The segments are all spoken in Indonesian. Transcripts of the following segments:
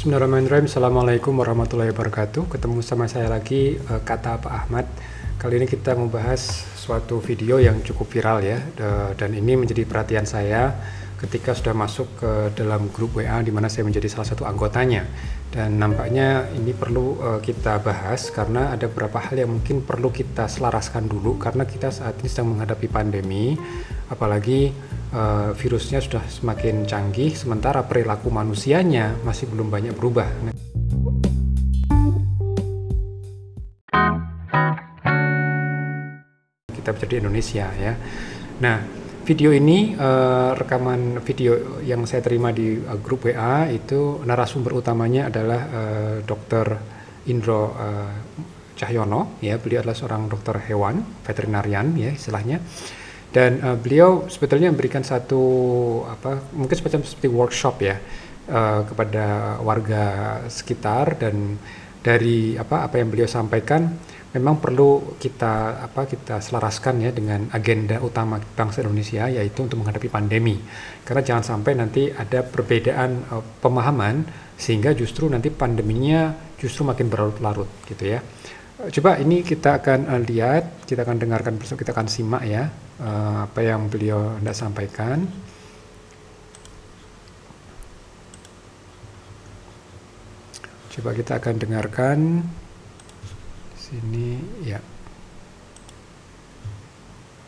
Bismillahirrahmanirrahim. Assalamualaikum warahmatullahi wabarakatuh. Ketemu sama saya lagi uh, kata Pak Ahmad. Kali ini kita membahas suatu video yang cukup viral ya, dan ini menjadi perhatian saya ketika sudah masuk ke dalam grup WA di mana saya menjadi salah satu anggotanya. Dan nampaknya ini perlu uh, kita bahas karena ada beberapa hal yang mungkin perlu kita selaraskan dulu karena kita saat ini sedang menghadapi pandemi, apalagi uh, virusnya sudah semakin canggih sementara perilaku manusianya masih belum banyak berubah. Kita bicara di Indonesia ya. Nah, video ini uh, rekaman video yang saya terima di uh, grup WA itu narasumber utamanya adalah uh, Dr. Indro uh, Cahyono ya beliau adalah seorang dokter hewan veterinarian ya istilahnya dan uh, beliau sebetulnya memberikan satu apa mungkin semacam seperti workshop ya uh, kepada warga sekitar dan dari apa apa yang beliau sampaikan memang perlu kita apa kita selaraskan ya dengan agenda utama bangsa Indonesia yaitu untuk menghadapi pandemi. Karena jangan sampai nanti ada perbedaan uh, pemahaman sehingga justru nanti pandeminya justru makin berlarut-larut gitu ya. Coba ini kita akan uh, lihat kita akan dengarkan bersama kita akan simak ya uh, apa yang beliau hendak sampaikan. Coba kita akan dengarkan sini ya.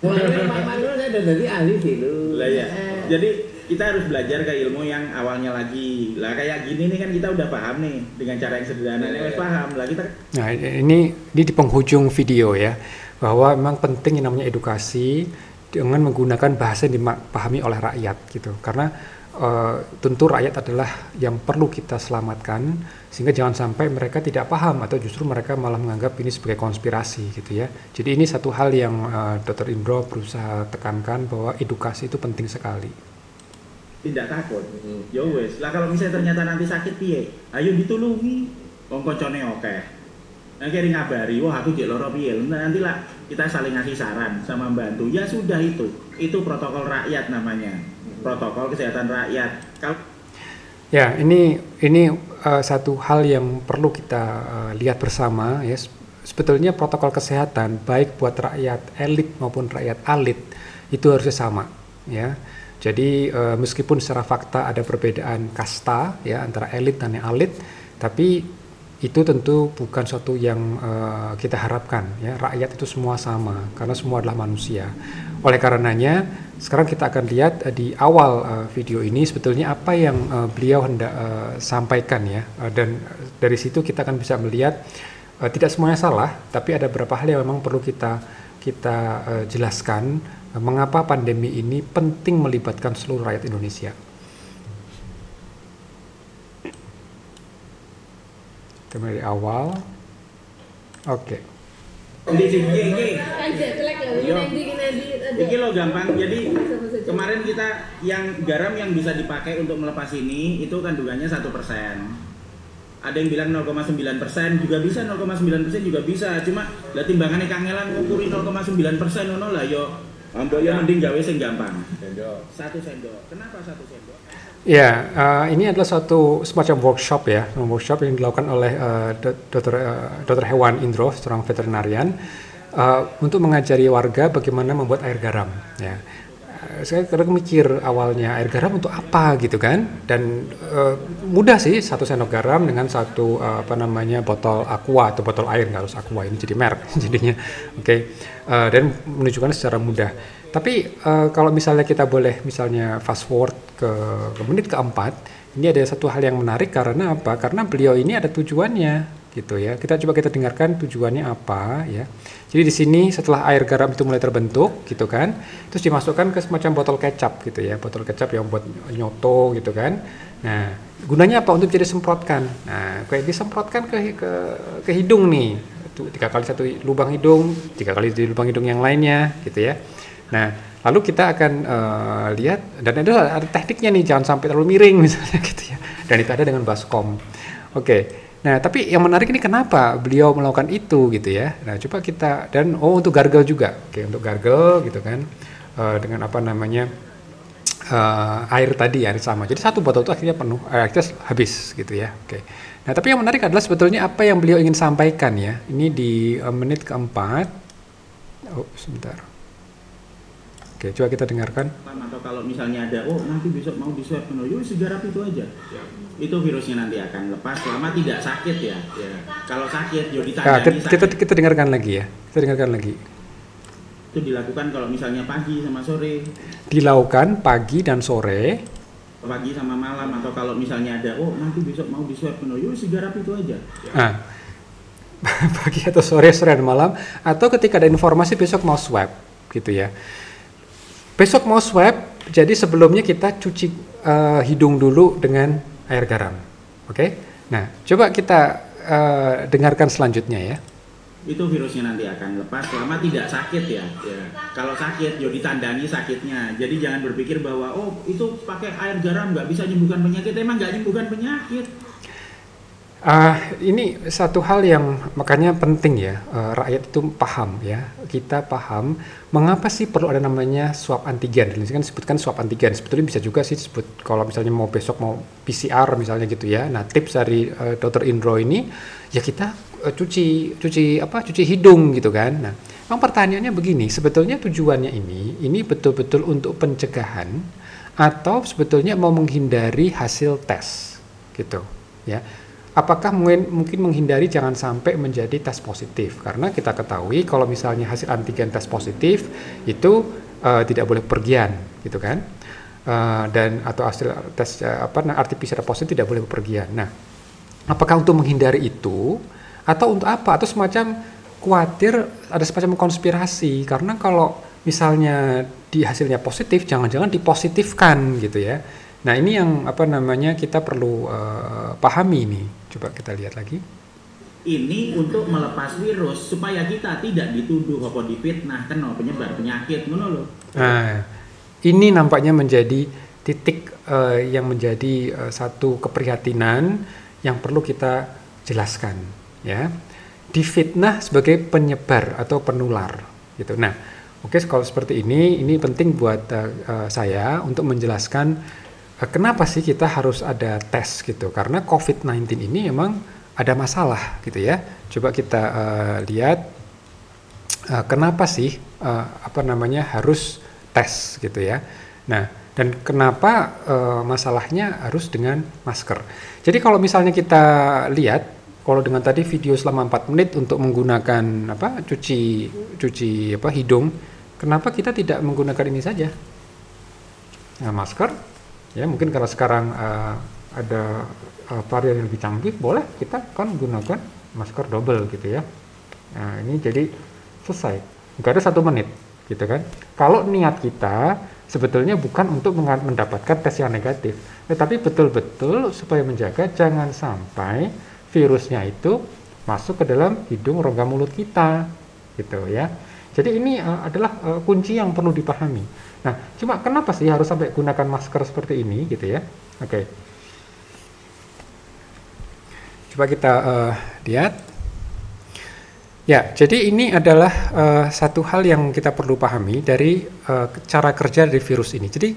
Manul saya udah jadi ahli dulu. Lah ya. Jadi kita harus belajar ke ilmu yang awalnya lagi. Lah kayak gini nih kan kita udah paham nih dengan cara yang sederhana ini yeah. paham. Lah kita Nah, ini ini di penghujung video ya bahwa memang penting yang namanya edukasi dengan menggunakan bahasa yang dipahami oleh rakyat gitu karena uh, tentu rakyat adalah yang perlu kita selamatkan sehingga jangan sampai mereka tidak paham atau justru mereka malah menganggap ini sebagai konspirasi gitu ya. Jadi ini satu hal yang uh, eh, Dr. Indro berusaha tekankan bahwa edukasi itu penting sekali. Tidak takut. Hmm. ya wes lah kalau misalnya ternyata nanti sakit piye? Ayo ditulungi. Wong koncone oke. okay Nah, ngabari, wah aku jadi loro piye. Nanti lah kita saling ngasih saran sama membantu. Ya sudah itu. Itu protokol rakyat namanya. Protokol kesehatan rakyat. Kalau Ya, ini ini uh, satu hal yang perlu kita uh, lihat bersama ya. Sebetulnya protokol kesehatan baik buat rakyat elit maupun rakyat alit itu harusnya sama ya. Jadi uh, meskipun secara fakta ada perbedaan kasta ya antara elit dan yang alit, tapi itu tentu bukan suatu yang uh, kita harapkan ya. Rakyat itu semua sama karena semua adalah manusia. Oleh karenanya sekarang kita akan lihat uh, di awal uh, video ini sebetulnya apa yang uh, beliau hendak uh, sampaikan ya. Uh, dan dari situ kita akan bisa melihat uh, tidak semuanya salah tapi ada beberapa hal yang memang perlu kita kita uh, jelaskan uh, mengapa pandemi ini penting melibatkan seluruh rakyat Indonesia. Kita mulai dari awal. Oke. Okay. Ini lo gampang. Jadi kemarin kita yang garam yang bisa dipakai untuk melepas ini itu kandungannya satu persen. Ada yang bilang 0,9 persen juga bisa, 0,9 persen juga bisa. Cuma lah timbangannya kangelan ngukuri 0,9 persen, no lah yo. Ambo ya mending gawe sing gampang. Satu sendok. Kenapa satu sendok? Ya, uh, ini adalah suatu semacam workshop ya, workshop yang dilakukan oleh uh, dokter uh, dokter hewan Indro, seorang veterinarian, uh, untuk mengajari warga bagaimana membuat air garam. Ya, saya kadang mikir awalnya air garam untuk apa gitu kan, dan uh, mudah sih satu sendok garam dengan satu uh, apa namanya botol aqua atau botol air nggak harus aqua ini jadi merek jadinya, oke, okay. uh, dan menunjukkan secara mudah. Tapi uh, kalau misalnya kita boleh misalnya fast forward ke, ke menit keempat, ini ada satu hal yang menarik karena apa? Karena beliau ini ada tujuannya gitu ya. Kita coba kita dengarkan tujuannya apa ya. Jadi di sini setelah air garam itu mulai terbentuk gitu kan, terus dimasukkan ke semacam botol kecap gitu ya, botol kecap yang buat nyoto gitu kan. Nah, gunanya apa? Untuk jadi semprotkan. Nah, kayak disemprotkan ke ke ke hidung nih. Tiga kali satu lubang hidung, tiga kali di lubang hidung yang lainnya gitu ya. Nah, lalu kita akan uh, lihat dan ada ada tekniknya nih jangan sampai terlalu miring misalnya gitu ya. Dan itu ada dengan baskom. Oke. Okay. Nah, tapi yang menarik ini kenapa beliau melakukan itu gitu ya. Nah, coba kita dan oh untuk gargle juga. Oke, untuk gargle gitu kan. Uh, dengan apa namanya? uh, air tadi air sama. Jadi satu botol itu akhirnya penuh, air kita habis gitu ya. Oke. Nah tapi yang menarik adalah sebetulnya apa yang beliau ingin sampaikan ya. Ini di uh, menit keempat. Oh sebentar. Oke, coba kita dengarkan. Atau kalau misalnya ada, oh nanti besok mau di swab penuh, yuk segarap itu aja. Ya. Itu virusnya nanti akan lepas selama tidak sakit ya. ya. Kalau sakit, yuk ditandani nah, kita, kita, kita dengarkan lagi ya. Kita dengarkan lagi. Itu dilakukan kalau misalnya pagi sama sore. Dilakukan pagi dan sore. Pagi sama malam atau kalau misalnya ada, oh nanti besok mau di swab penuh, yuk segarap itu aja. Ya. Nah, pagi atau sore, sore dan malam, atau ketika ada informasi besok mau swab, gitu ya. Besok mau swab, jadi sebelumnya kita cuci uh, hidung dulu dengan air garam. Oke? Okay? Nah, coba kita uh, dengarkan selanjutnya ya. Itu virusnya nanti akan lepas selama tidak sakit ya. ya. Kalau sakit, yo ditandani sakitnya. Jadi jangan berpikir bahwa oh itu pakai air garam nggak bisa menyembuhkan penyakit. Emang nggak menyembuhkan penyakit. Uh, ini satu hal yang makanya penting ya uh, rakyat itu paham ya. Kita paham mengapa sih perlu ada namanya swab antigen. Ini kan disebutkan swab antigen. Sebetulnya bisa juga sih disebut kalau misalnya mau besok mau PCR misalnya gitu ya. Nah tips dari uh, dokter Indro ini ya kita uh, cuci cuci apa cuci hidung gitu kan. Nah memang pertanyaannya begini sebetulnya tujuannya ini ini betul-betul untuk pencegahan atau sebetulnya mau menghindari hasil tes gitu ya apakah mungkin, mungkin menghindari jangan sampai menjadi tes positif? Karena kita ketahui kalau misalnya hasil antigen tes positif itu uh, tidak boleh pergian gitu kan? Uh, dan atau hasil tes uh, apa nah, RT-PCR positif tidak boleh bepergian. Nah, apakah untuk menghindari itu atau untuk apa? Atau semacam khawatir ada semacam konspirasi? Karena kalau misalnya di hasilnya positif jangan-jangan dipositifkan gitu ya. Nah ini yang apa namanya kita perlu uh, pahami ini. Coba kita lihat lagi. Ini untuk melepas virus supaya kita tidak dituduh apa difitnah kena penyebar penyakit, ngono Nah, ini nampaknya menjadi titik uh, yang menjadi uh, satu keprihatinan yang perlu kita jelaskan, ya. Difitnah sebagai penyebar atau penular, gitu. Nah, oke okay, kalau seperti ini, ini penting buat uh, uh, saya untuk menjelaskan kenapa sih kita harus ada tes gitu? Karena COVID-19 ini memang ada masalah gitu ya. Coba kita uh, lihat uh, kenapa sih uh, apa namanya harus tes gitu ya. Nah, dan kenapa uh, masalahnya harus dengan masker. Jadi kalau misalnya kita lihat kalau dengan tadi video selama 4 menit untuk menggunakan apa cuci cuci apa hidung, kenapa kita tidak menggunakan ini saja? Nah, masker ya mungkin karena sekarang uh, ada uh, varian yang lebih canggih boleh kita kan gunakan masker double gitu ya. Nah ini jadi selesai. Nggak ada satu menit gitu kan. Kalau niat kita sebetulnya bukan untuk mendapatkan tes yang negatif. Tetapi betul-betul supaya menjaga jangan sampai virusnya itu masuk ke dalam hidung rongga mulut kita gitu ya. Jadi ini uh, adalah uh, kunci yang perlu dipahami Nah, cuma kenapa sih harus sampai gunakan masker seperti ini gitu ya? Oke. Okay. Coba kita uh, lihat. Ya, jadi ini adalah uh, satu hal yang kita perlu pahami dari uh, cara kerja dari virus ini. Jadi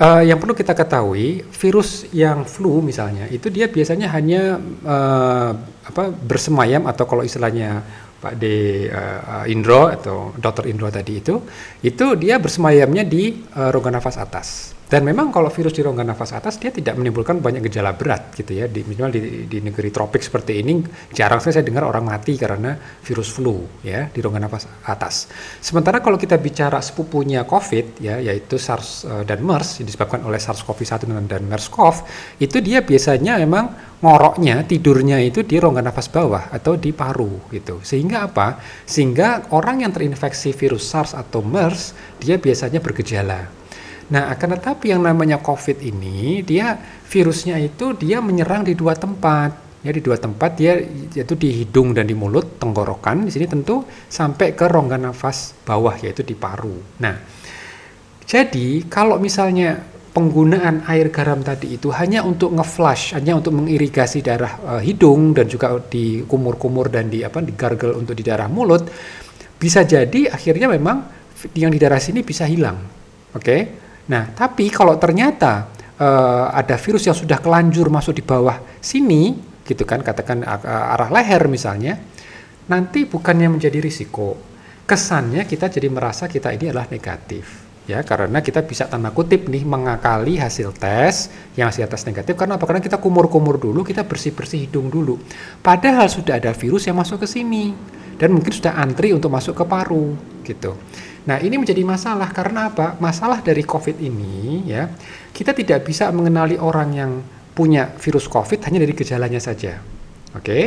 uh, yang perlu kita ketahui, virus yang flu misalnya, itu dia biasanya hanya uh, apa bersemayam atau kalau istilahnya Pak D uh, Indro atau Dr. Indro tadi itu, itu dia bersemayamnya di uh, rongga nafas atas. Dan memang kalau virus di rongga nafas atas dia tidak menimbulkan banyak gejala berat gitu ya. Di minimal di, di negeri tropik seperti ini jarang saya dengar orang mati karena virus flu ya di rongga nafas atas. Sementara kalau kita bicara sepupunya COVID ya yaitu SARS uh, dan MERS yang disebabkan oleh SARS-CoV-1 dan, dan MERS-CoV itu dia biasanya memang ngoroknya tidurnya itu di rongga nafas bawah atau di paru gitu. Sehingga apa? Sehingga orang yang terinfeksi virus SARS atau MERS dia biasanya bergejala Nah, akan tetapi yang namanya COVID ini, dia virusnya itu dia menyerang di dua tempat. Ya, di dua tempat dia yaitu di hidung dan di mulut, tenggorokan. Di sini tentu sampai ke rongga nafas bawah yaitu di paru. Nah, jadi kalau misalnya penggunaan air garam tadi itu hanya untuk ngeflush, hanya untuk mengirigasi darah uh, hidung dan juga di kumur-kumur dan di apa di gargle untuk di darah mulut, bisa jadi akhirnya memang yang di darah sini bisa hilang. Oke. Okay? Nah, tapi kalau ternyata uh, ada virus yang sudah kelanjur masuk di bawah sini, gitu kan, katakan uh, arah leher misalnya, nanti bukannya menjadi risiko, kesannya kita jadi merasa kita ini adalah negatif ya. Karena kita bisa tanda kutip nih mengakali hasil tes yang hasil tes negatif. Karena apa? Karena kita kumur-kumur dulu kita bersih-bersih hidung dulu. Padahal sudah ada virus yang masuk ke sini dan mungkin sudah antri untuk masuk ke paru gitu nah ini menjadi masalah karena apa masalah dari covid ini ya kita tidak bisa mengenali orang yang punya virus covid hanya dari gejalanya saja oke okay?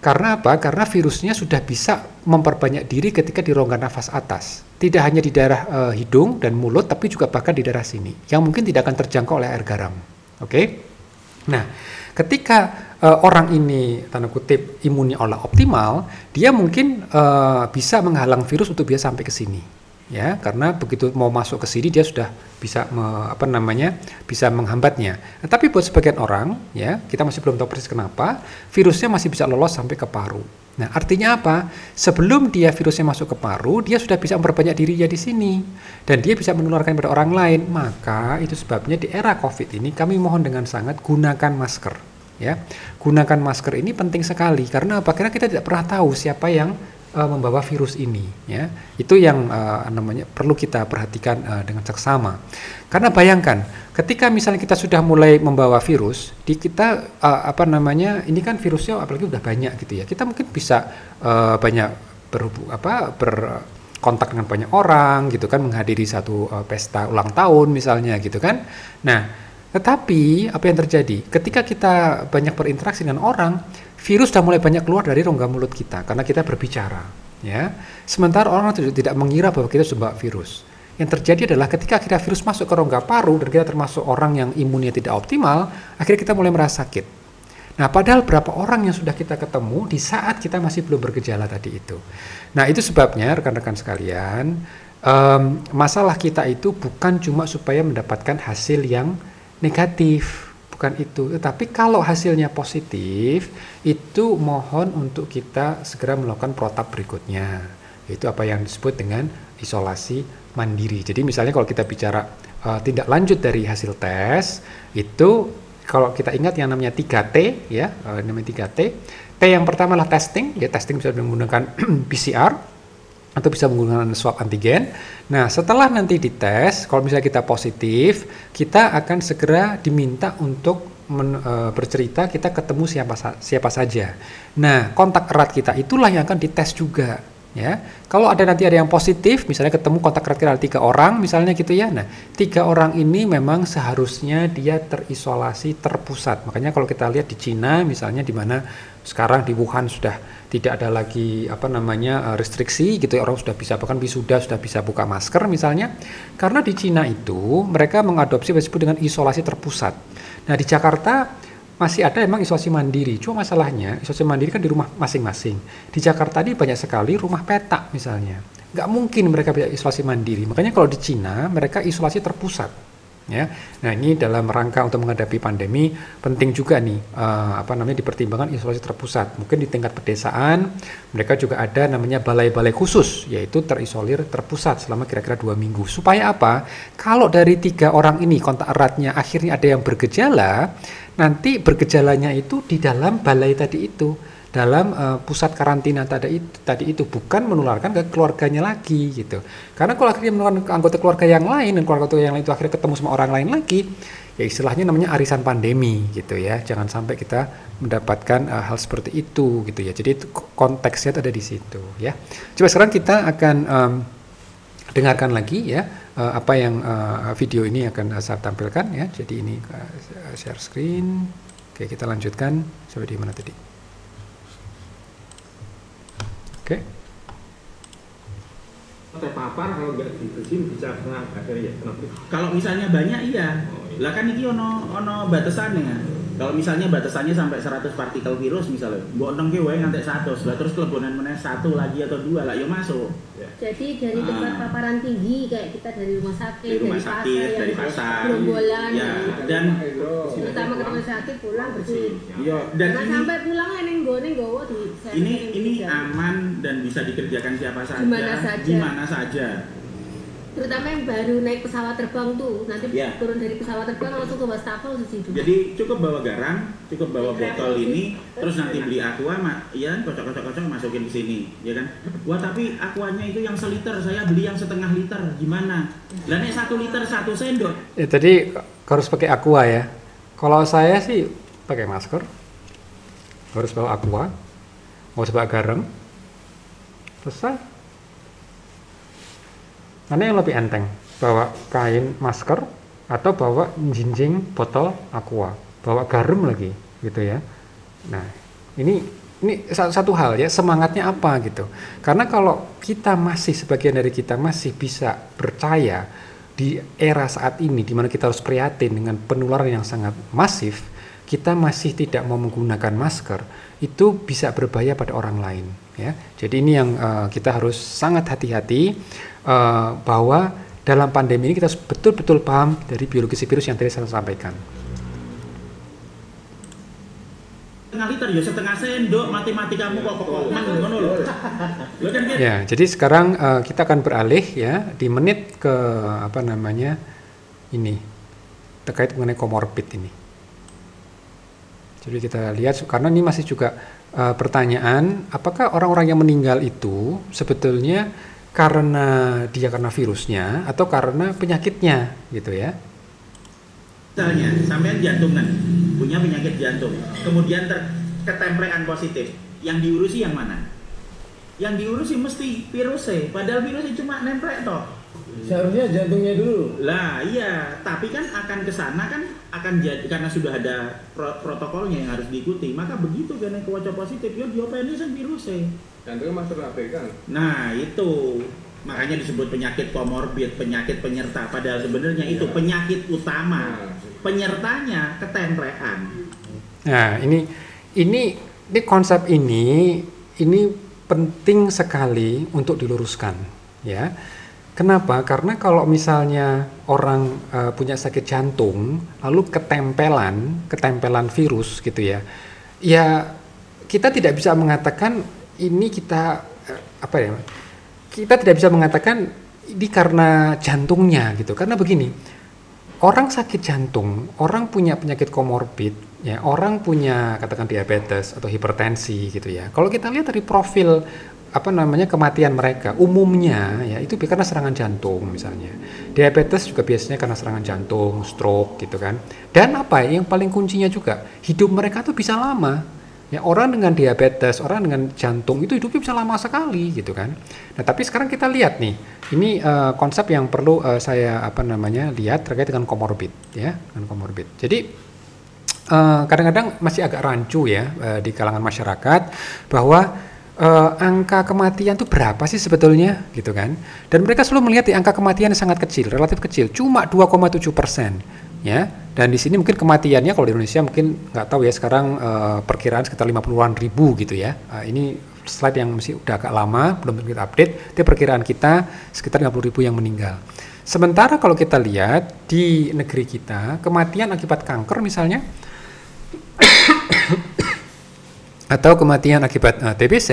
Karena apa? Karena virusnya sudah bisa memperbanyak diri ketika di rongga nafas atas. Tidak hanya di daerah uh, hidung dan mulut, tapi juga bahkan di daerah sini, yang mungkin tidak akan terjangkau oleh air garam. Oke? Okay? Nah, ketika uh, orang ini tanda kutip imunnya olah optimal, dia mungkin uh, bisa menghalang virus untuk bisa sampai ke sini ya karena begitu mau masuk ke sini dia sudah bisa me, apa namanya bisa menghambatnya. Nah, tapi buat sebagian orang ya kita masih belum tahu persis kenapa virusnya masih bisa lolos sampai ke paru. Nah artinya apa? Sebelum dia virusnya masuk ke paru dia sudah bisa memperbanyak dirinya di sini dan dia bisa menularkan pada orang lain. Maka itu sebabnya di era COVID ini kami mohon dengan sangat gunakan masker ya gunakan masker ini penting sekali karena apa karena kita tidak pernah tahu siapa yang uh, membawa virus ini ya. Itu yang uh, namanya perlu kita perhatikan uh, dengan seksama. Karena bayangkan ketika misalnya kita sudah mulai membawa virus di kita uh, apa namanya ini kan virusnya apalagi udah banyak gitu ya. Kita mungkin bisa uh, banyak berhubung apa ber kontak dengan banyak orang gitu kan menghadiri satu uh, pesta ulang tahun misalnya gitu kan. Nah tetapi apa yang terjadi? Ketika kita banyak berinteraksi dengan orang virus sudah mulai banyak keluar dari rongga mulut kita karena kita berbicara ya. Sementara orang tidak, mengira bahwa kita sudah virus. Yang terjadi adalah ketika kita virus masuk ke rongga paru dan kita termasuk orang yang imunnya tidak optimal akhirnya kita mulai merasa sakit. Nah, padahal berapa orang yang sudah kita ketemu di saat kita masih belum bergejala tadi itu. Nah, itu sebabnya rekan-rekan sekalian, um, masalah kita itu bukan cuma supaya mendapatkan hasil yang negatif, bukan itu. Tetapi kalau hasilnya positif, itu mohon untuk kita segera melakukan protap berikutnya. Itu apa yang disebut dengan isolasi mandiri. Jadi misalnya kalau kita bicara uh, tindak lanjut dari hasil tes, itu kalau kita ingat yang namanya 3T ya, uh, namanya 3T. T yang pertama adalah testing, ya testing bisa menggunakan PCR atau bisa menggunakan swab antigen. Nah, setelah nanti dites, kalau misalnya kita positif, kita akan segera diminta untuk men, e, bercerita kita ketemu siapa siapa saja. Nah, kontak erat kita itulah yang akan dites juga ya kalau ada nanti ada yang positif misalnya ketemu kontak erat kita ada tiga orang misalnya gitu ya nah tiga orang ini memang seharusnya dia terisolasi terpusat makanya kalau kita lihat di Cina misalnya di mana sekarang di Wuhan sudah tidak ada lagi apa namanya eh, restriksi gitu ya. Orang sudah bisa bahkan wisuda sudah bisa buka masker misalnya. Karena di Cina itu mereka mengadopsi disebut dengan isolasi terpusat. Nah di Jakarta masih ada emang isolasi mandiri. Cuma masalahnya isolasi mandiri kan di rumah masing-masing. Di Jakarta ini banyak sekali rumah petak misalnya. Nggak mungkin mereka bisa isolasi mandiri. Makanya kalau di Cina mereka isolasi terpusat ya. Nah, ini dalam rangka untuk menghadapi pandemi penting juga nih uh, apa namanya dipertimbangkan isolasi terpusat. Mungkin di tingkat pedesaan mereka juga ada namanya balai-balai khusus yaitu terisolir terpusat selama kira-kira dua minggu. Supaya apa? Kalau dari tiga orang ini kontak eratnya akhirnya ada yang bergejala, nanti bergejalanya itu di dalam balai tadi itu dalam uh, pusat karantina tadi itu, tadi itu bukan menularkan ke keluarganya lagi gitu. Karena kalau akhirnya menularkan ke anggota keluarga yang lain dan keluarga yang lain itu akhirnya ketemu sama orang lain lagi, ya istilahnya namanya arisan pandemi gitu ya. Jangan sampai kita mendapatkan uh, hal seperti itu gitu ya. Jadi konteksnya ada di situ ya. Coba sekarang kita akan um, dengarkan lagi ya uh, apa yang uh, video ini akan saya tampilkan ya. Jadi ini uh, share screen. Oke, kita lanjutkan sampai di mana tadi? Okay. Terpapar kalau nggak dibersihin bisa kena bakteri ya kenapa? Kalau misalnya banyak iya. Oh, iya. Lah kan ini ono ono batasannya. Kalau misalnya batasannya sampai 100 partikel virus misalnya, buat neng wae ngantek 100, lah terus kelebonan mana satu lagi atau dua lah, ya masuk. Ya. Jadi dari tempat ah. paparan tinggi kayak kita dari rumah sakit, dari, rumah dari sakit, pasar, dari pasar, gerombolan, ya, dan terutama ke rumah sakit pulang bersih. Iya, dan nah, ini, sampai pulang neng gue neng gue di ini ini aman dan bisa dikerjakan siapa saja, di mana saja. Di mana saja terutama yang baru naik pesawat terbang tuh nanti Ya. turun dari pesawat terbang langsung ke wastafel di situ Jadi cukup bawa garam, cukup bawa botol ini, terus nanti beli aqua, mak, ya kocok-kocok-kocok masukin ke sini, ya kan? Wah tapi aquanya itu yang seliter, saya beli yang setengah liter, gimana? Lah nek satu liter satu sendok, Ya, tadi harus pakai aqua ya. Kalau saya sih pakai masker, harus bawa aqua, mau bawa garam, selesai. Mana yang lebih enteng? Bawa kain masker atau bawa jinjing botol aqua, bawa garam lagi, gitu ya. Nah, ini ini sa- satu hal ya semangatnya apa gitu. Karena kalau kita masih sebagian dari kita masih bisa percaya di era saat ini di mana kita harus prihatin dengan penularan yang sangat masif, kita masih tidak mau menggunakan masker, itu bisa berbahaya pada orang lain ya. Jadi ini yang eh, kita harus sangat hati-hati eh, bahwa dalam pandemi ini kita harus betul-betul paham dari biologi virus yang tadi saya sampaikan. ya jadi sekarang eh, kita akan beralih ya di menit ke apa namanya ini terkait mengenai komorbid ini. Jadi kita lihat karena ini masih juga eh, pertanyaan apakah orang-orang yang meninggal itu sebetulnya karena dia karena virusnya atau karena penyakitnya gitu ya. Misalnya, sampean jantungan, punya penyakit jantung, kemudian ter ketemplekan positif, yang diurusi yang mana? Yang diurusi mesti virusnya, padahal virusnya cuma nemplek toh. Seharusnya jantungnya dulu. Lah iya, tapi kan akan ke sana kan akan jadi karena sudah ada pro- protokolnya yang harus diikuti, maka begitu kan yang kewaca positif, ya diopeni sing virusnya. Jantungnya master AB kan? Nah itu makanya disebut penyakit komorbid, penyakit penyerta. Padahal sebenarnya itu Iya. penyakit utama. Nah, Penyertanya ketemplekan. Nah, ini ini ini konsep ini ini penting sekali untuk diluruskan, ya. Kenapa? Karena kalau misalnya orang eh, punya sakit jantung, lalu ketempelan, ketempelan virus gitu ya, ya kita tidak bisa mengatakan ini kita eh, apa ya? Kita tidak bisa mengatakan ini karena jantungnya gitu. Karena begini, orang sakit jantung, orang punya penyakit komorbid, ya, orang punya katakan diabetes atau hipertensi gitu ya. Kalau kita lihat dari profil apa namanya kematian mereka, umumnya ya itu karena serangan jantung misalnya. Diabetes juga biasanya karena serangan jantung, stroke gitu kan. Dan apa ya, yang paling kuncinya juga hidup mereka tuh bisa lama. Ya, orang dengan diabetes, orang dengan jantung itu hidupnya bisa lama sekali gitu kan. Nah, tapi sekarang kita lihat nih, ini eh, konsep yang perlu eh, saya apa namanya lihat terkait dengan komorbid ya, dengan komorbid. Jadi eh, kadang-kadang masih agak rancu ya di kalangan masyarakat bahwa eh, angka kematian itu berapa sih sebetulnya gitu kan? Dan mereka selalu melihat di angka kematian sangat kecil, relatif kecil, cuma 2,7 persen ya. Dan di sini mungkin kematiannya kalau di Indonesia mungkin nggak tahu ya sekarang eh, perkiraan sekitar 50-an ribu gitu ya. Eh, ini slide yang masih udah agak lama belum kita update. Itu perkiraan kita sekitar 50 ribu yang meninggal. Sementara kalau kita lihat di negeri kita kematian akibat kanker misalnya atau kematian akibat eh, TBC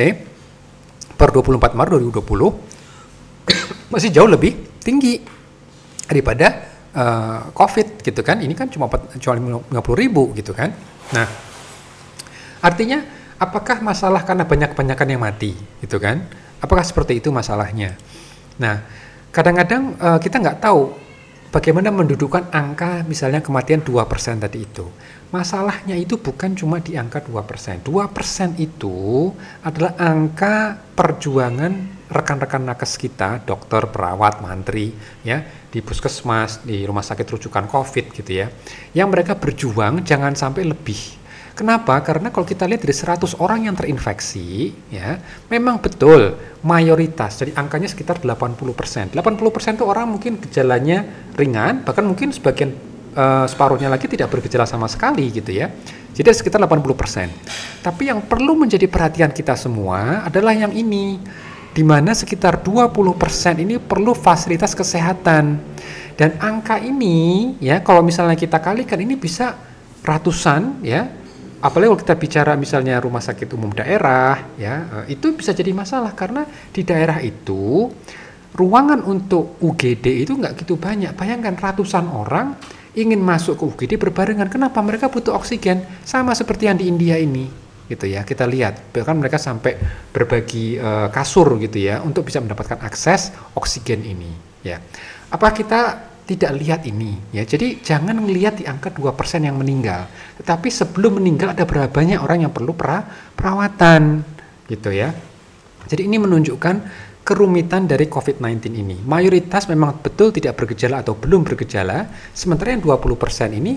per 24 Maret 2020 masih jauh lebih tinggi daripada eh, COVID gitu kan. Ini kan cuma empat- cuma 50 ribu gitu kan. Nah, artinya apakah masalah karena banyak-banyakan yang mati gitu kan? Apakah seperti itu masalahnya? Nah, kadang-kadang eh, kita nggak tahu bagaimana mendudukan angka misalnya kematian 2% tadi itu. Masalahnya itu bukan cuma di angka 2%. 2% itu adalah angka perjuangan rekan-rekan nakes kita, dokter, perawat, mantri, ya, di puskesmas, di rumah sakit rujukan COVID gitu ya. Yang mereka berjuang jangan sampai lebih. Kenapa? Karena kalau kita lihat dari 100 orang yang terinfeksi, ya, memang betul mayoritas, jadi angkanya sekitar 80%. 80% itu orang mungkin gejalanya ringan, bahkan mungkin sebagian eh, separuhnya lagi tidak bergejala sama sekali gitu ya. Jadi sekitar 80%. Tapi yang perlu menjadi perhatian kita semua adalah yang ini, di mana sekitar 20% ini perlu fasilitas kesehatan. Dan angka ini ya kalau misalnya kita kalikan ini bisa ratusan ya apalagi kalau kita bicara misalnya rumah sakit umum daerah ya eh, itu bisa jadi masalah karena di daerah itu ruangan untuk UGD itu nggak gitu banyak. Bayangkan ratusan orang ingin masuk ke UGD berbarengan. Kenapa? Mereka butuh oksigen sama seperti yang di India ini, gitu ya. Kita lihat bahkan mereka sampai berbagi uh, kasur gitu ya untuk bisa mendapatkan akses oksigen ini, ya. Apa kita tidak lihat ini ya. Jadi jangan melihat di angka 2% yang meninggal. Tetapi sebelum meninggal ada berapa banyak orang yang perlu pra, perawatan gitu ya. Jadi ini menunjukkan kerumitan dari COVID-19 ini. Mayoritas memang betul tidak bergejala atau belum bergejala, sementara yang 20% ini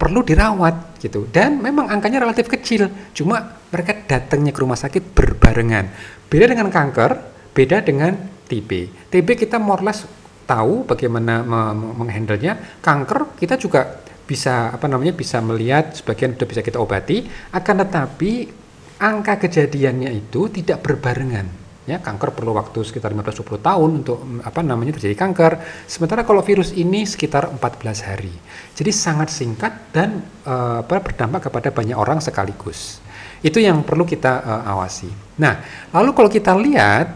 perlu dirawat gitu. Dan memang angkanya relatif kecil, cuma mereka datangnya ke rumah sakit berbarengan. Beda dengan kanker, beda dengan TB. TB kita more or less tahu bagaimana menghandlenya. Kanker kita juga bisa apa namanya bisa melihat sebagian sudah bisa kita obati, akan tetapi angka kejadiannya itu tidak berbarengan ya kanker perlu waktu sekitar 15-20 tahun untuk apa namanya terjadi kanker. Sementara kalau virus ini sekitar 14 hari. Jadi sangat singkat dan uh, berdampak kepada banyak orang sekaligus. Itu yang perlu kita uh, awasi. Nah lalu kalau kita lihat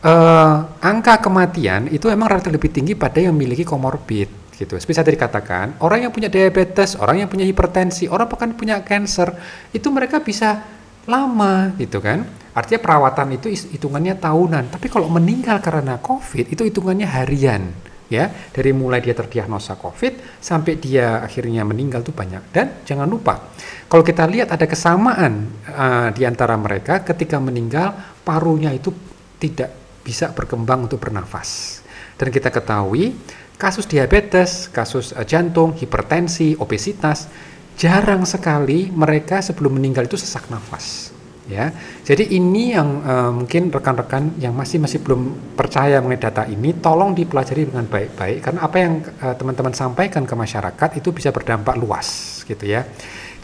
uh, angka kematian itu memang relatif lebih tinggi pada yang memiliki komorbid gitu. Seperti saya tadi katakan, orang yang punya diabetes, orang yang punya hipertensi, orang bahkan punya cancer, itu mereka bisa lama gitu kan. Artinya perawatan itu hitungannya tahunan, tapi kalau meninggal karena COVID itu hitungannya harian, ya. Dari mulai dia terdiagnosa COVID sampai dia akhirnya meninggal itu banyak. Dan jangan lupa, kalau kita lihat ada kesamaan uh, di antara mereka ketika meninggal parunya itu tidak bisa berkembang untuk bernafas. Dan kita ketahui kasus diabetes, kasus uh, jantung, hipertensi, obesitas jarang sekali mereka sebelum meninggal itu sesak nafas ya. Jadi ini yang uh, mungkin rekan-rekan yang masih masih belum percaya mengenai data ini, tolong dipelajari dengan baik-baik karena apa yang eh, teman-teman sampaikan ke masyarakat itu bisa berdampak luas, gitu ya.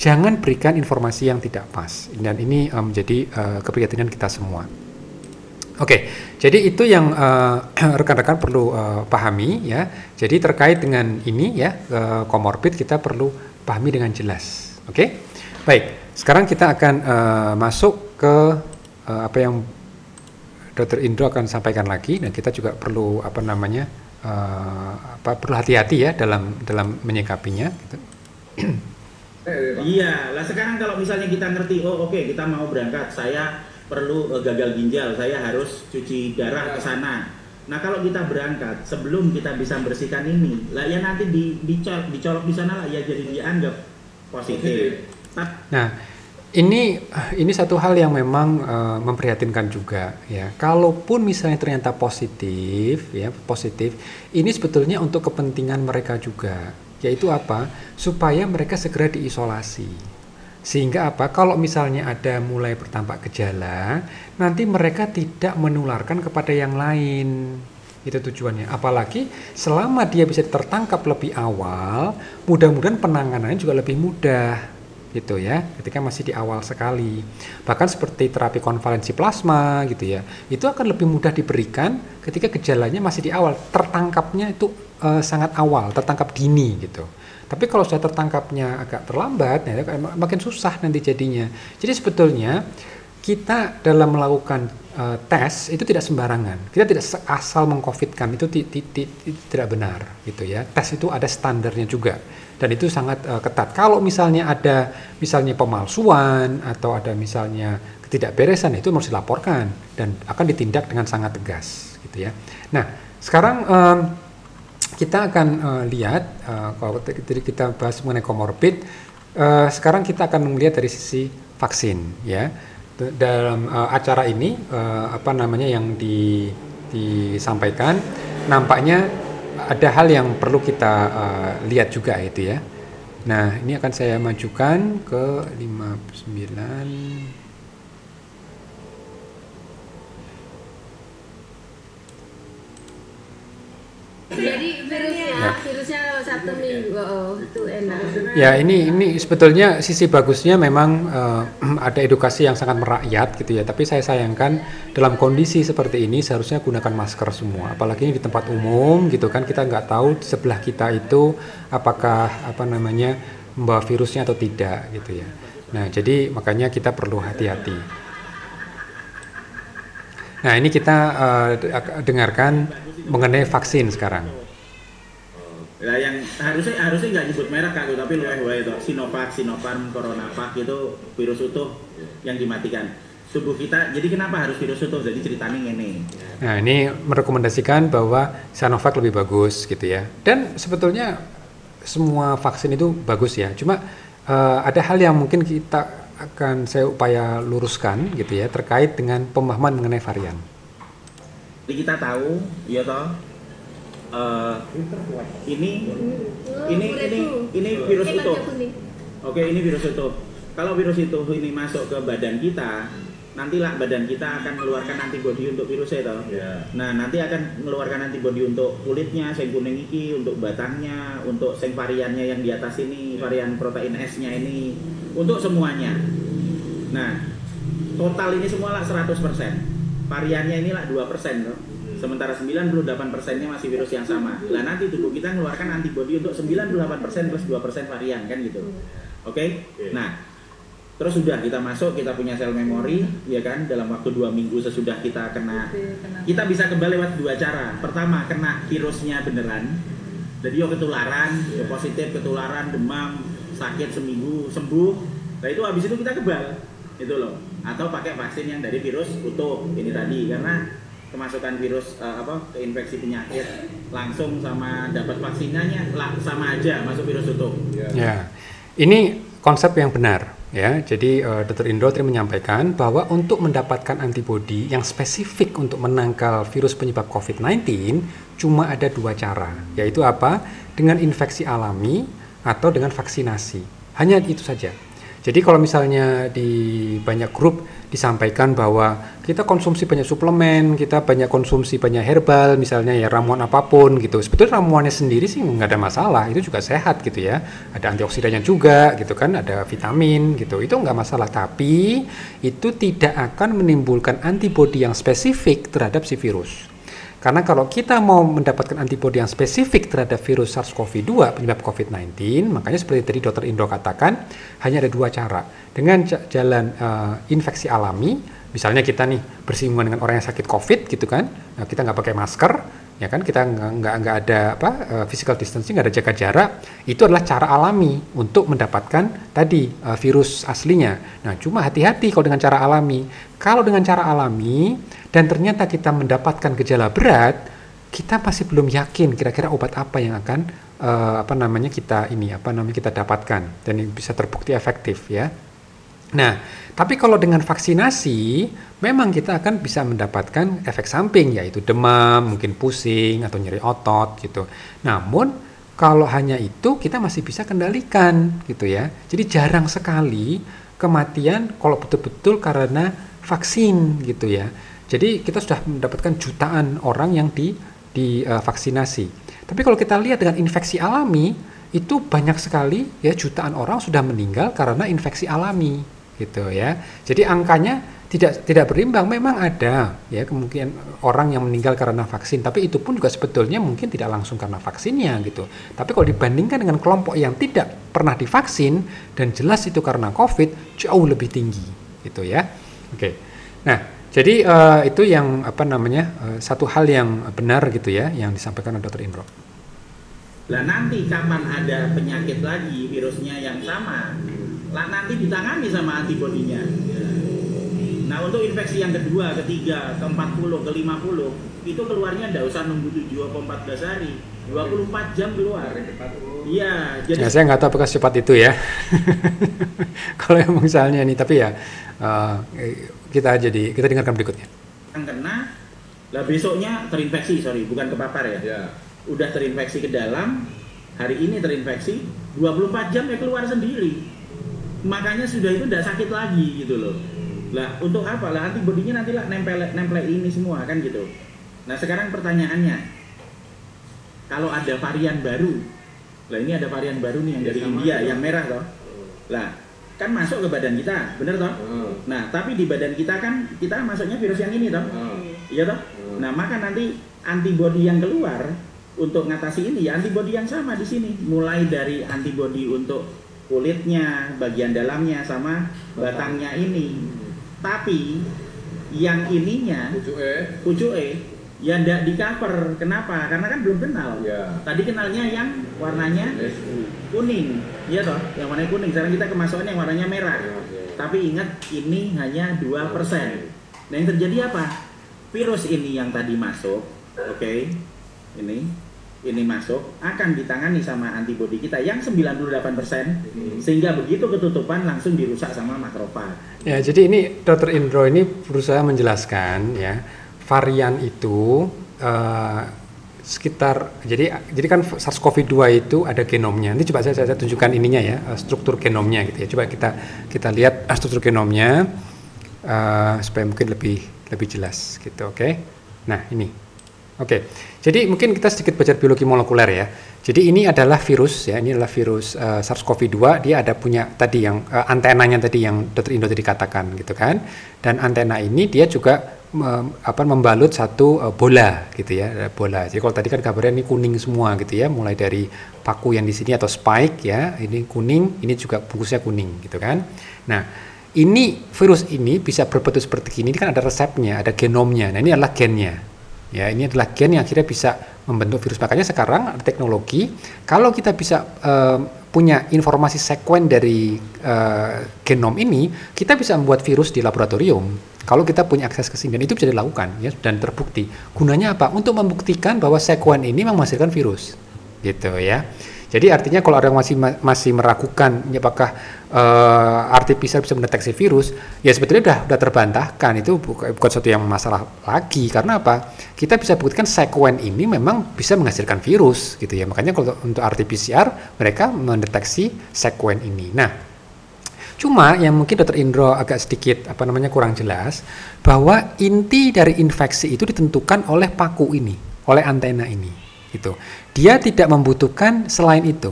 Jangan berikan informasi yang tidak pas dan ini uh, menjadi uh, keprihatinan kita semua. Oke, okay, jadi itu yang rekan-rekan uh, perlu uh, pahami ya. Jadi terkait dengan ini ya komorbid kita perlu pahami dengan jelas. Oke, okay? baik. Sekarang kita akan uh, masuk ke uh, apa yang Dr. Indro akan sampaikan lagi dan kita juga perlu apa namanya uh, apa perlu hati-hati ya dalam dalam menyikapinya. Gitu. Iya, lah sekarang kalau misalnya kita ngerti, oh oke okay, kita mau berangkat, saya perlu gagal ginjal, saya harus cuci darah ke sana. Nah kalau kita berangkat sebelum kita bisa bersihkan ini, lah ya nanti di, dicolok, dicolok di sana lah ya jadi dianggap positif. Nah, ini ini satu hal yang memang uh, memprihatinkan juga ya. Kalaupun misalnya ternyata positif ya, positif, ini sebetulnya untuk kepentingan mereka juga, yaitu apa? Supaya mereka segera diisolasi. Sehingga apa? Kalau misalnya ada mulai bertampak gejala, nanti mereka tidak menularkan kepada yang lain. Itu tujuannya. Apalagi selama dia bisa tertangkap lebih awal, mudah-mudahan penanganannya juga lebih mudah gitu ya ketika masih di awal sekali bahkan seperti terapi konvalensi plasma gitu ya itu akan lebih mudah diberikan ketika gejalanya masih di awal tertangkapnya itu uh, sangat awal tertangkap dini gitu tapi kalau sudah tertangkapnya agak terlambat ya makin susah nanti jadinya jadi sebetulnya kita dalam melakukan uh, tes itu tidak sembarangan kita tidak asal mengcovidkan itu tidak benar gitu ya tes itu ada standarnya juga dan itu sangat uh, ketat. Kalau misalnya ada misalnya pemalsuan atau ada misalnya ketidakberesan itu harus dilaporkan dan akan ditindak dengan sangat tegas gitu ya. Nah, sekarang um, kita akan uh, lihat uh, kalau tadi kita bahas mengenai komorbid, uh, sekarang kita akan melihat dari sisi vaksin ya. Dalam uh, acara ini uh, apa namanya yang di, disampaikan nampaknya ada hal yang perlu kita uh, lihat juga itu ya. Nah, ini akan saya majukan ke 59 Jadi virusnya, ya. virusnya satu minggu oh, itu enak. Ya ini ini sebetulnya sisi bagusnya memang uh, ada edukasi yang sangat merakyat gitu ya. Tapi saya sayangkan dalam kondisi seperti ini seharusnya gunakan masker semua. Apalagi ini di tempat umum gitu kan kita nggak tahu sebelah kita itu apakah apa namanya membawa virusnya atau tidak gitu ya. Nah jadi makanya kita perlu hati-hati. Nah ini kita uh, dengarkan mengenai vaksin sekarang. Nah, yang harusnya harusnya nggak nyebut merek kak, tapi lu wae itu Sinovac, Sinopharm, Coronavac itu virus utuh yang dimatikan tubuh kita. Jadi kenapa harus virus utuh? Jadi ceritanya ini. Nah ini merekomendasikan bahwa Sinovac lebih bagus gitu ya. Dan sebetulnya semua vaksin itu bagus ya. Cuma uh, ada hal yang mungkin kita akan saya upaya luruskan gitu ya terkait dengan pemahaman mengenai varian. Jadi kita tahu, ya toh, uh, ini ini ini ini virus utuh. Oke, ini virus utuh. Kalau virus itu ini masuk ke badan kita, nantilah badan kita akan mengeluarkan antibodi untuk virusnya toh. Yeah. Nah, nanti akan mengeluarkan antibodi untuk kulitnya, sing kuning iki, untuk batangnya, untuk sing variannya yang di atas ini, varian protein S-nya ini, untuk semuanya. Nah, total ini semua lah 100%. Variannya inilah 2% toh. Sementara 98 persennya masih virus yang sama. Lah nanti tubuh kita mengeluarkan antibodi untuk 98 plus 2 varian kan gitu. Oke? Okay? Nah, terus sudah kita masuk, kita punya sel memori, ya kan? Dalam waktu dua minggu sesudah kita kena, kita bisa kembali lewat dua cara. Pertama, kena virusnya beneran. Jadi yo ketularan, yo positif ketularan, demam, sakit seminggu sembuh. Nah itu habis itu kita kebal, itu loh. Atau pakai vaksin yang dari virus utuh ini tadi, karena kemasukan virus uh, apa keinfeksi penyakit langsung sama dapat vaksinnya sama aja masuk virus utuh. Ya. ya. Ini konsep yang benar ya. Jadi uh, Dr. Indro tadi menyampaikan bahwa untuk mendapatkan antibodi yang spesifik untuk menangkal virus penyebab COVID-19 cuma ada dua cara, yaitu apa? Dengan infeksi alami atau dengan vaksinasi. Hanya itu saja. Jadi kalau misalnya di banyak grup disampaikan bahwa kita konsumsi banyak suplemen, kita banyak konsumsi banyak herbal, misalnya ya ramuan apa pun gitu. Sebetulnya ramuannya sendiri sih nggak ada masalah, itu juga sehat gitu ya. Ada antioksidannya juga gitu kan, ada vitamin gitu. Itu nggak masalah, tapi itu tidak akan menimbulkan antibodi yang spesifik terhadap si virus. Karena kalau kita mau mendapatkan antibodi yang spesifik terhadap virus SARS-CoV-2 penyebab COVID-19, makanya seperti tadi dokter Indro katakan, hanya ada dua cara. Dengan jalan uh, infeksi alami, misalnya kita nih bersinggungan dengan orang yang sakit COVID gitu kan, nah kita nggak pakai masker, ya kan? Kita nggak nggak ada apa uh, physical distancing nggak ada jaga jarak itu adalah cara alami untuk mendapatkan tadi uh, virus aslinya. Nah cuma hati-hati kalau dengan cara alami. Kalau dengan cara alami dan ternyata kita mendapatkan gejala berat kita masih belum yakin kira-kira obat apa yang akan uh, apa namanya kita ini apa namanya kita dapatkan. Dan bisa terbukti efektif ya Nah, tapi kalau dengan vaksinasi, memang kita akan bisa mendapatkan efek samping, yaitu demam, mungkin pusing, atau nyeri otot gitu. Namun, kalau hanya itu, kita masih bisa kendalikan gitu ya. Jadi jarang sekali kematian kalau betul-betul karena vaksin gitu ya. Jadi kita sudah mendapatkan jutaan orang yang di divaksinasi. Uh, Tapi kalau kita lihat dengan infeksi alami, itu banyak sekali ya jutaan orang sudah meninggal karena infeksi alami gitu ya. Jadi angkanya tidak tidak berimbang memang ada ya kemungkinan orang yang meninggal karena vaksin. Tapi itu pun juga sebetulnya mungkin tidak langsung karena vaksinnya gitu. Tapi kalau dibandingkan dengan kelompok yang tidak pernah divaksin dan jelas itu karena covid jauh lebih tinggi gitu ya. Oke. Nah jadi uh, itu yang apa namanya uh, satu hal yang benar gitu ya yang disampaikan oleh dokter Indro. Nah nanti kapan ada penyakit lagi virusnya yang sama lah nanti ditangani sama antibodinya. Nah untuk infeksi yang kedua, ketiga, ke-40, ke-50 itu keluarnya tidak usah nunggu 7 atau 14 hari. 24 jam keluar. Iya jadi ya, saya nggak tahu apakah cepat itu ya. Kalau yang misalnya nih tapi ya uh, kita jadi kita dengarkan berikutnya. Yang kena lah besoknya terinfeksi sorry bukan kepapar ya, ya. udah terinfeksi ke dalam hari ini terinfeksi 24 jam ya keluar sendiri makanya sudah itu tidak sakit lagi gitu loh. Lah untuk apa? Lah antibodinya nanti lah nempel nempel ini semua kan gitu. Nah sekarang pertanyaannya. Kalau ada varian baru lah ini ada varian baru nih yang dari India yang merah toh. Lah kan masuk ke badan kita bener toh? Hmm. nah tapi di badan kita kan kita masuknya virus yang ini toh. Hmm. iya toh? Hmm. nah maka nanti antibodi yang keluar untuk ngatasi ini ya antibodi yang sama di sini. Mulai dari antibodi untuk kulitnya, bagian dalamnya sama batangnya ini. Tapi yang ininya Pucuk eh. pucuk E ya ndak di cover. Kenapa? Karena kan belum kenal. Ya. Tadi kenalnya yang warnanya SU. kuning, iya toh? Yang warnanya kuning. Sekarang kita kemasukan yang warnanya merah. Ya, ya. Tapi ingat ini hanya 2%. Nah, yang terjadi apa? Virus ini yang tadi masuk, oke. Ini ini masuk akan ditangani sama antibodi kita yang 98% sehingga begitu ketutupan langsung dirusak sama makrofag. Ya, jadi ini Dr. Indro ini berusaha menjelaskan ya varian itu eh, sekitar jadi jadi kan SARS-CoV-2 itu ada genomnya. Ini coba saya, saya tunjukkan ininya ya eh, struktur genomnya gitu ya. Coba kita kita lihat eh, struktur genomnya eh, supaya mungkin lebih lebih jelas gitu. Oke. Nah ini. Oke. Jadi mungkin kita sedikit belajar biologi molekuler ya. Jadi ini adalah virus ya. Ini adalah virus eh, SARS-CoV-2. Dia ada punya tadi yang eh, antenanya tadi yang Dr. Indo tadi katakan gitu kan. Dan antena ini dia juga apa membalut satu eh, bola gitu ya bola jadi kalau tadi kan kabarnya ini kuning semua gitu ya mulai dari paku yang di sini atau spike ya ini kuning ini juga bungkusnya kuning gitu kan nah ini virus ini bisa berbentuk seperti ini ini kan ada resepnya ada genomnya nah ini adalah gennya ya ini adalah gen yang akhirnya bisa membentuk virus. Makanya sekarang teknologi. Kalau kita bisa eh, punya informasi sekuen dari eh, genom ini kita bisa membuat virus di laboratorium. Kalau kita punya akses ke sini dan itu bisa dilakukan ya dan terbukti. Gunanya apa? Untuk membuktikan bahwa sekuen ini menghasilkan virus. Gitu ya jadi artinya kalau yang masih masih meragukan ya apakah uh, RT-PCR bisa mendeteksi virus, ya sebetulnya sudah sudah terbantahkan itu bukan, bukan suatu yang masalah lagi karena apa? Kita bisa buktikan sekuen ini memang bisa menghasilkan virus gitu ya. Makanya kalau untuk RT-PCR mereka mendeteksi sekuen ini. Nah, Cuma yang mungkin Dokter Indro agak sedikit apa namanya kurang jelas bahwa inti dari infeksi itu ditentukan oleh paku ini, oleh antena ini, gitu. Dia tidak membutuhkan selain itu.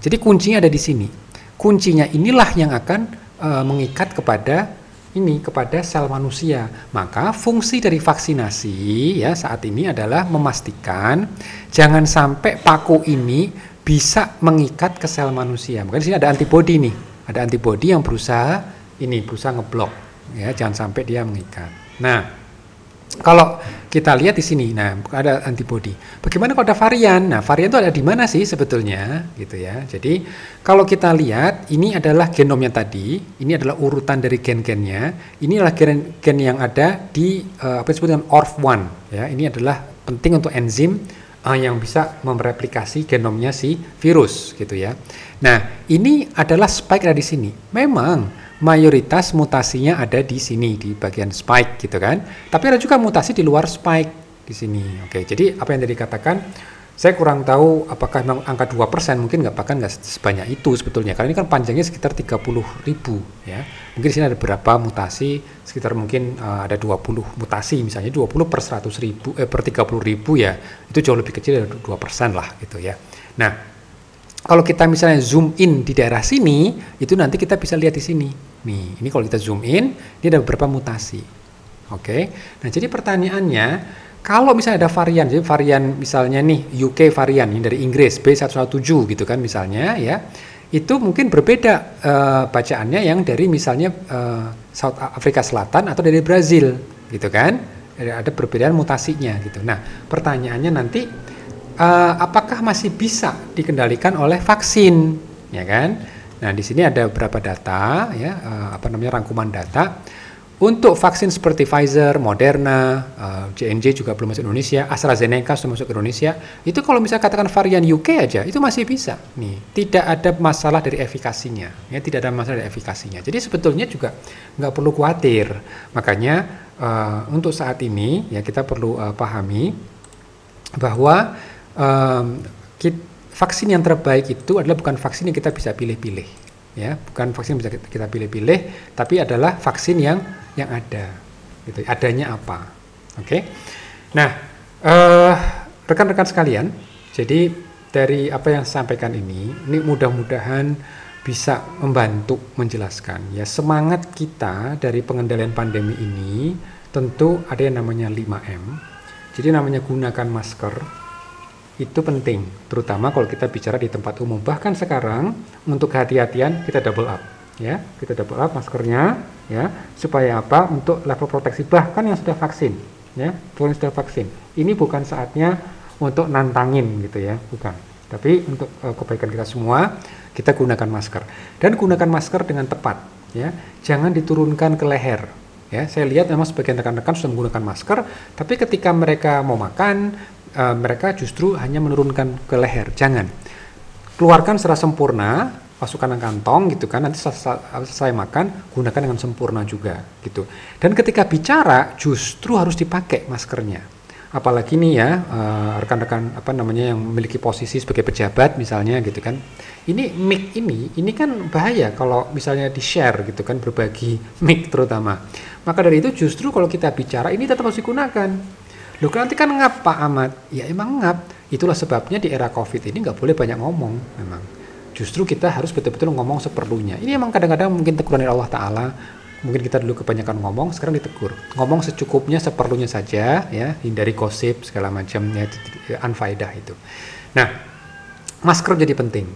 Jadi kuncinya ada di sini. Kuncinya inilah yang akan e, mengikat kepada ini kepada sel manusia. Maka fungsi dari vaksinasi ya saat ini adalah memastikan jangan sampai paku ini bisa mengikat ke sel manusia. Makanya di sini ada antibodi nih ada antibodi yang berusaha ini berusaha ngeblok ya jangan sampai dia mengikat. Nah, kalau kita lihat di sini nah ada antibodi. Bagaimana kalau ada varian? Nah, varian itu ada di mana sih sebetulnya gitu ya. Jadi, kalau kita lihat ini adalah genomnya tadi, ini adalah urutan dari gen-gennya. Ini adalah gen, gen yang ada di uh, apa disebut dengan ORF1 ya. Ini adalah penting untuk enzim uh, yang bisa mereplikasi genomnya si virus gitu ya. Nah, ini adalah spike ada di sini. Memang mayoritas mutasinya ada di sini di bagian spike gitu kan. Tapi ada juga mutasi di luar spike di sini. Oke, jadi apa yang tadi dikatakan saya kurang tahu apakah memang angka 2% mungkin nggak bahkan nggak sebanyak itu sebetulnya karena ini kan panjangnya sekitar 30 ribu ya mungkin di sini ada beberapa mutasi sekitar mungkin uh, ada 20 mutasi misalnya 20 per 100 ribu eh, per 30 ribu ya itu jauh lebih kecil dari 2% lah gitu ya nah kalau kita misalnya zoom in di daerah sini, itu nanti kita bisa lihat di sini. Nih, ini kalau kita zoom in, ini ada beberapa mutasi. Oke. Nah, jadi pertanyaannya, kalau misalnya ada varian, jadi varian misalnya nih UK varian ini dari Inggris B117 gitu kan misalnya ya, itu mungkin berbeda uh, bacaannya yang dari misalnya uh, South Afrika Selatan atau dari Brazil gitu kan. Ada perbedaan mutasinya gitu. Nah, pertanyaannya nanti uh, apakah masih bisa dikendalikan oleh vaksin, ya kan? Nah, di sini ada beberapa data, ya, uh, apa namanya rangkuman data. Untuk vaksin seperti Pfizer, Moderna, uh, juga belum masuk Indonesia, AstraZeneca sudah masuk ke Indonesia. Itu kalau misalnya katakan varian UK aja, itu masih bisa. Nih, tidak ada masalah dari efikasinya, ya, tidak ada masalah dari efikasinya. Jadi sebetulnya juga nggak perlu khawatir. Makanya uh, untuk saat ini ya kita perlu uh, pahami bahwa um, kit, vaksin yang terbaik itu adalah bukan vaksin yang kita bisa pilih-pilih ya. Bukan vaksin yang bisa kita pilih-pilih tapi adalah vaksin yang yang ada gitu. Adanya apa oke? Okay? nah rekan rekan-rekan sekalian jadi dari apa yang saya sampaikan ini ini mudah-mudahan bisa membantu menjelaskan ya. Semangat kita dari pengendalian pandemi ini tentu ada yang namanya 5M jadi namanya gunakan masker itu penting, terutama kalau kita bicara di tempat umum. Bahkan sekarang untuk kehati-hatian kita double up. ya. Kita double up maskernya ya. Supaya apa? Untuk level proteksi bahkan yang sudah vaksin ya. Yang sudah vaksin. Ini bukan saatnya untuk nantangin gitu ya. Bukan. Tapi untuk uh, kebaikan kita semua kita gunakan masker. Dan gunakan masker dengan tepat ya. Jangan diturunkan ke leher ya. Saya lihat memang sebagian rekan-rekan sudah menggunakan masker tapi ketika mereka mau makan uh, mereka justru hanya menurunkan ke leher. Jangan. Keluarkan secara sempurna masukkan ke kantong gitu kan nanti selesai makan gunakan dengan sempurna juga gitu. Dan ketika bicara justru harus dipakai maskernya. Apalagi nih ya eh, rekan-rekan uh, apa namanya yang memiliki posisi sebagai pejabat misalnya gitu kan. Ini mic ini ini kan bahaya kalau misalnya di share gitu kan berbagi mic terutama. Maka dari itu justru kalau kita bicara ini tetap harus digunakan Loh nanti kan ngap Pak Ahmad ya emang ngap itulah sebabnya di era covid ini nggak boleh banyak ngomong memang Justru kita harus betul-betul ngomong seperlunya. Ini emang kadang-kadang mungkin teguran dari Allah Ta'ala. Mungkin kita dulu kebanyakan ngomong, sekarang ditegur. Ngomong secukupnya, seperlunya saja, ya, hindari gosip segala macam, ya, unfaedah itu. Nah, masker jadi penting.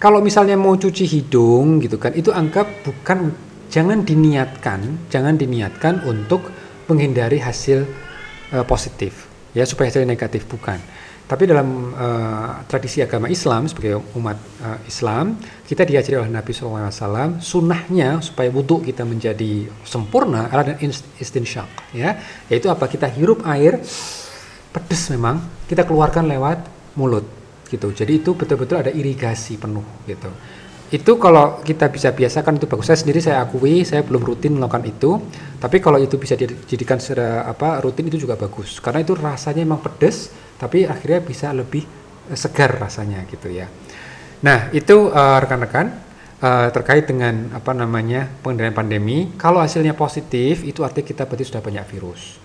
Kalau misalnya mau cuci hidung, gitu kan, itu anggap bukan, jangan diniatkan, jangan diniatkan untuk menghindari hasil uh, positif, ya, supaya hasil negatif bukan tapi dalam uh, tradisi agama Islam sebagai umat uh, Islam, kita diajari oleh Nabi SAW sunnahnya supaya wudhu kita menjadi sempurna adalah dengan istinsyak, ya, yaitu apa kita hirup air pedes memang kita keluarkan lewat mulut gitu. Jadi itu betul-betul ada irigasi penuh gitu. Itu kalau kita bisa biasakan itu bagus. Saya sendiri saya akui saya belum rutin melakukan itu, tapi kalau itu bisa dijadikan secara apa rutin itu juga bagus karena itu rasanya memang pedes tapi akhirnya bisa lebih uh, segar rasanya gitu ya. Nah itu uh, rekan-rekan uh, terkait dengan apa namanya pengendalian pandemi. Kalau hasilnya positif itu artinya kita berarti sudah banyak virus.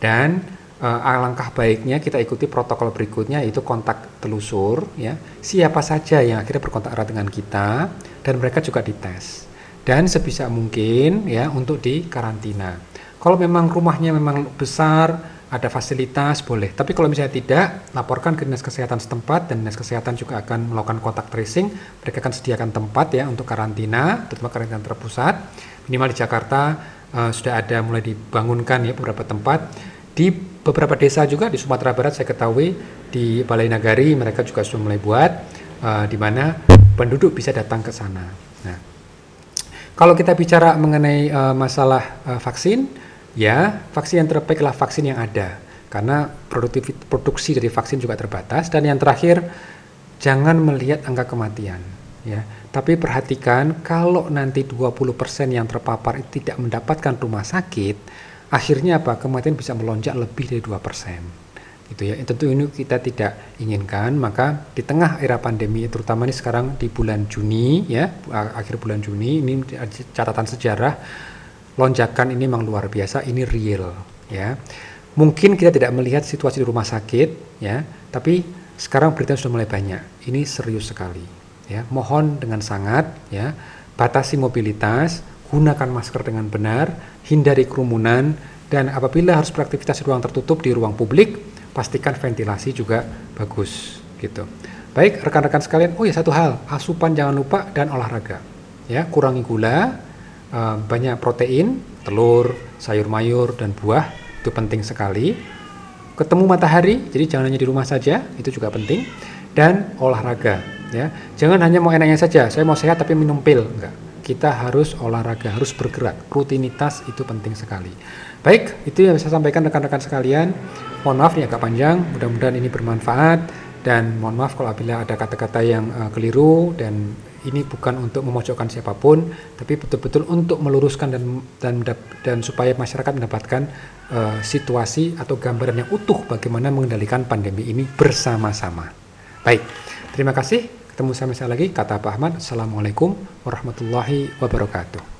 Dan uh, alangkah baiknya kita ikuti protokol berikutnya yaitu kontak telusur ya. Siapa saja yang akhirnya berkontak erat dengan kita dan mereka juga dites. Dan sebisa mungkin ya untuk di karantina. Kalau memang rumahnya memang besar, ada fasilitas boleh. Tapi kalau misalnya tidak, laporkan ke dinas kesehatan setempat dan dinas kesehatan juga akan melakukan kontak tracing. Mereka akan sediakan tempat ya untuk karantina, terutama karantina terpusat. Minimal di Jakarta uh, sudah ada mulai dibangunkan ya beberapa tempat. Di beberapa desa juga di Sumatera Barat saya ketahui di Balai Nagari mereka juga sudah mulai buat uh, di mana penduduk bisa datang ke sana. Nah, kalau kita bicara mengenai uh, masalah uh, vaksin, Ya, vaksin yang terbaik adalah vaksin yang ada karena produksi dari vaksin juga terbatas dan yang terakhir jangan melihat angka kematian ya. Tapi perhatikan kalau nanti 20% yang terpapar tidak mendapatkan rumah sakit, akhirnya apa? Kematian bisa melonjak lebih dari 2% gitu ya. Tentu ini kita tidak inginkan, maka di tengah era pandemi terutama ini sekarang di bulan Juni ya, akhir bulan Juni ini catatan sejarah lonjakan ini memang luar biasa, ini real ya. Mungkin kita tidak melihat situasi di rumah sakit ya, tapi sekarang berita sudah mulai banyak. Ini serius sekali ya. Mohon dengan sangat ya, batasi mobilitas, gunakan masker dengan benar, hindari kerumunan dan apabila harus beraktivitas di ruang tertutup di ruang publik, pastikan ventilasi juga bagus gitu. Baik, rekan-rekan sekalian, oh ya satu hal, asupan jangan lupa dan olahraga. Ya, kurangi gula, uh, banyak protein, telur, sayur mayur dan buah itu penting sekali. Ketemu matahari, jadi jangan hanya di rumah saja, itu juga penting. Dan olahraga, ya. Jangan hanya mau enaknya saja, saya mau sehat tapi minum pil, enggak. Kita harus olahraga, harus bergerak. Rutinitas itu penting sekali. Baik, itu yang saya sampaikan rekan-rekan sekalian. Mohon maaf ini agak panjang, mudah-mudahan ini bermanfaat dan mohon maaf kalau apabila ada kata-kata yang uh, keliru dan ini bukan untuk memojokkan siapa pun, tapi betul-betul untuk meluruskan dan dan dan supaya masyarakat mendapatkan uh, situasi atau gambaran yang utuh bagaimana mengendalikan pandemi ini bersama-sama. Baik, terima kasih. Ketemu sama saya lagi, kata Pak Ahmad. Assalamualaikum warahmatullahi wabarakatuh.